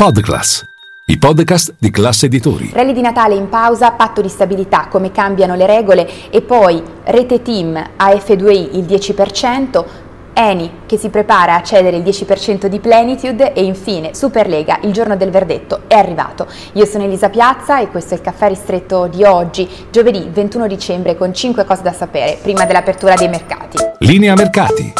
Podclass, i podcast di classe editori. Rally di Natale in pausa, patto di stabilità, come cambiano le regole e poi rete team AF2I il 10%, Eni che si prepara a cedere il 10% di Plenitude e infine Superlega, il giorno del verdetto è arrivato. Io sono Elisa Piazza e questo è il caffè ristretto di oggi, giovedì 21 dicembre con 5 cose da sapere prima dell'apertura dei mercati. Linea mercati.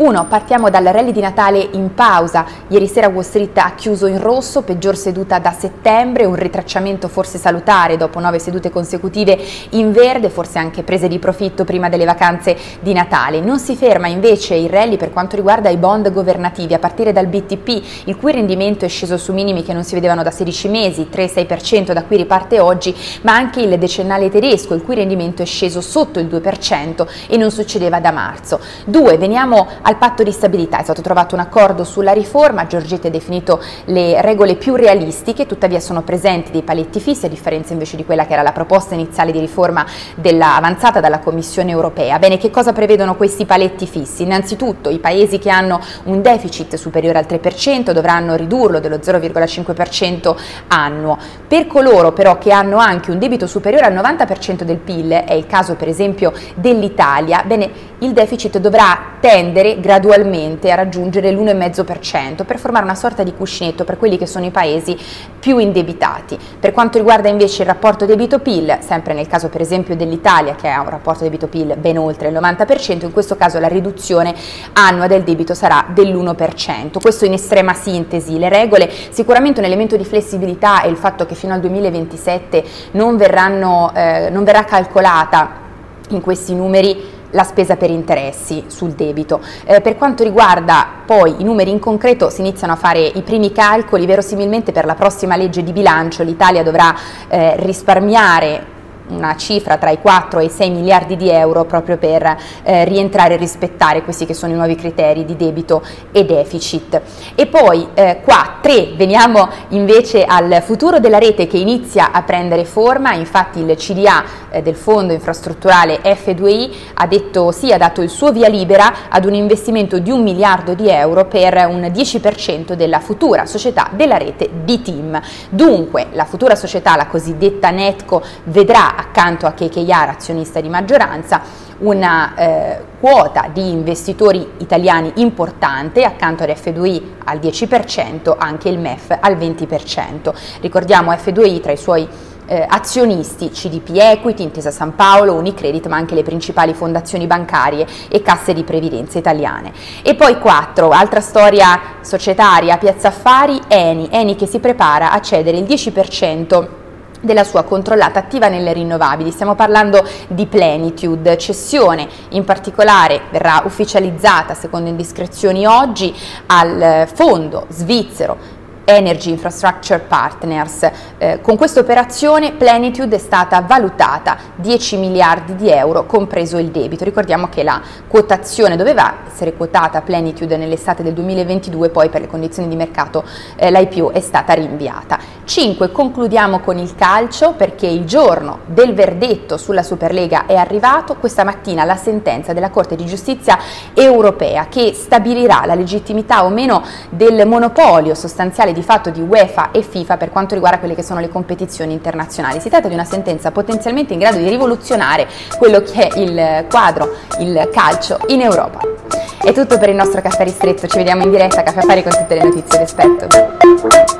1. Partiamo dal rally di Natale in pausa. Ieri sera Wall Street ha chiuso in rosso, peggior seduta da settembre, un ritracciamento forse salutare dopo nove sedute consecutive in verde, forse anche prese di profitto prima delle vacanze di Natale. Non si ferma invece il rally per quanto riguarda i bond governativi, a partire dal BTP, il cui rendimento è sceso su minimi che non si vedevano da 16 mesi, 3-6% da cui riparte oggi, ma anche il decennale tedesco, il cui rendimento è sceso sotto il 2% e non succedeva da marzo. 2. Veniamo al patto di stabilità. È stato trovato un accordo sulla riforma, Giorgetti ha definito le regole più realistiche, tuttavia sono presenti dei paletti fissi, a differenza invece di quella che era la proposta iniziale di riforma della, avanzata dalla Commissione europea. Bene, che cosa prevedono questi paletti fissi? Innanzitutto i paesi che hanno un deficit superiore al 3% dovranno ridurlo dello 0,5% annuo. Per coloro però che hanno anche un debito superiore al 90% del PIL, è il caso per esempio dell'Italia, bene, il deficit dovrà tendere gradualmente a raggiungere l'1,5% per formare una sorta di cuscinetto per quelli che sono i paesi più indebitati. Per quanto riguarda invece il rapporto debito-PIL, sempre nel caso per esempio dell'Italia che ha un rapporto debito-PIL ben oltre il 90%, in questo caso la riduzione annua del debito sarà dell'1%. Questo in estrema sintesi, le regole, sicuramente un elemento di flessibilità è il fatto che fino al 2027 non, verranno, eh, non verrà calcolata in questi numeri la spesa per interessi sul debito. Eh, per quanto riguarda poi i numeri in concreto si iniziano a fare i primi calcoli, verosimilmente per la prossima legge di bilancio l'Italia dovrà eh, risparmiare una cifra tra i 4 e i 6 miliardi di euro proprio per eh, rientrare e rispettare questi che sono i nuovi criteri di debito e deficit. E poi eh, qua 3, veniamo invece al futuro della rete che inizia a prendere forma, infatti il CDA eh, del fondo infrastrutturale F2I ha detto sì, ha dato il suo via libera ad un investimento di un miliardo di euro per un 10% della futura società della rete B-Team. Dunque la futura società, la cosiddetta Netco, vedrà accanto a KKR, azionista di maggioranza, una eh, quota di investitori italiani importante, accanto ad F2I al 10%, anche il MEF al 20%. Ricordiamo F2I tra i suoi eh, azionisti CDP Equity, Intesa San Paolo, Unicredit, ma anche le principali fondazioni bancarie e casse di previdenza italiane. E poi 4, altra storia societaria, Piazza Affari, Eni, Eni che si prepara a cedere il 10% della sua controllata attiva nelle rinnovabili. Stiamo parlando di Plenitude, cessione in particolare verrà ufficializzata secondo indiscrezioni oggi al fondo svizzero Energy Infrastructure Partners. Eh, con questa operazione Plenitude è stata valutata 10 miliardi di euro, compreso il debito. Ricordiamo che la quotazione doveva essere quotata Plenitude nell'estate del 2022, poi per le condizioni di mercato eh, l'IPO è stata rinviata. 5. Concludiamo con il calcio perché il giorno del verdetto sulla Superlega è arrivato questa mattina la sentenza della Corte di Giustizia europea che stabilirà la legittimità o meno del monopolio sostanziale di di fatto di UEFA e FIFA per quanto riguarda quelle che sono le competizioni internazionali. Si tratta di una sentenza potenzialmente in grado di rivoluzionare quello che è il quadro, il calcio in Europa. È tutto per il nostro caffè ristretto, ci vediamo in diretta a Caffè Affari con tutte le notizie d'espetto.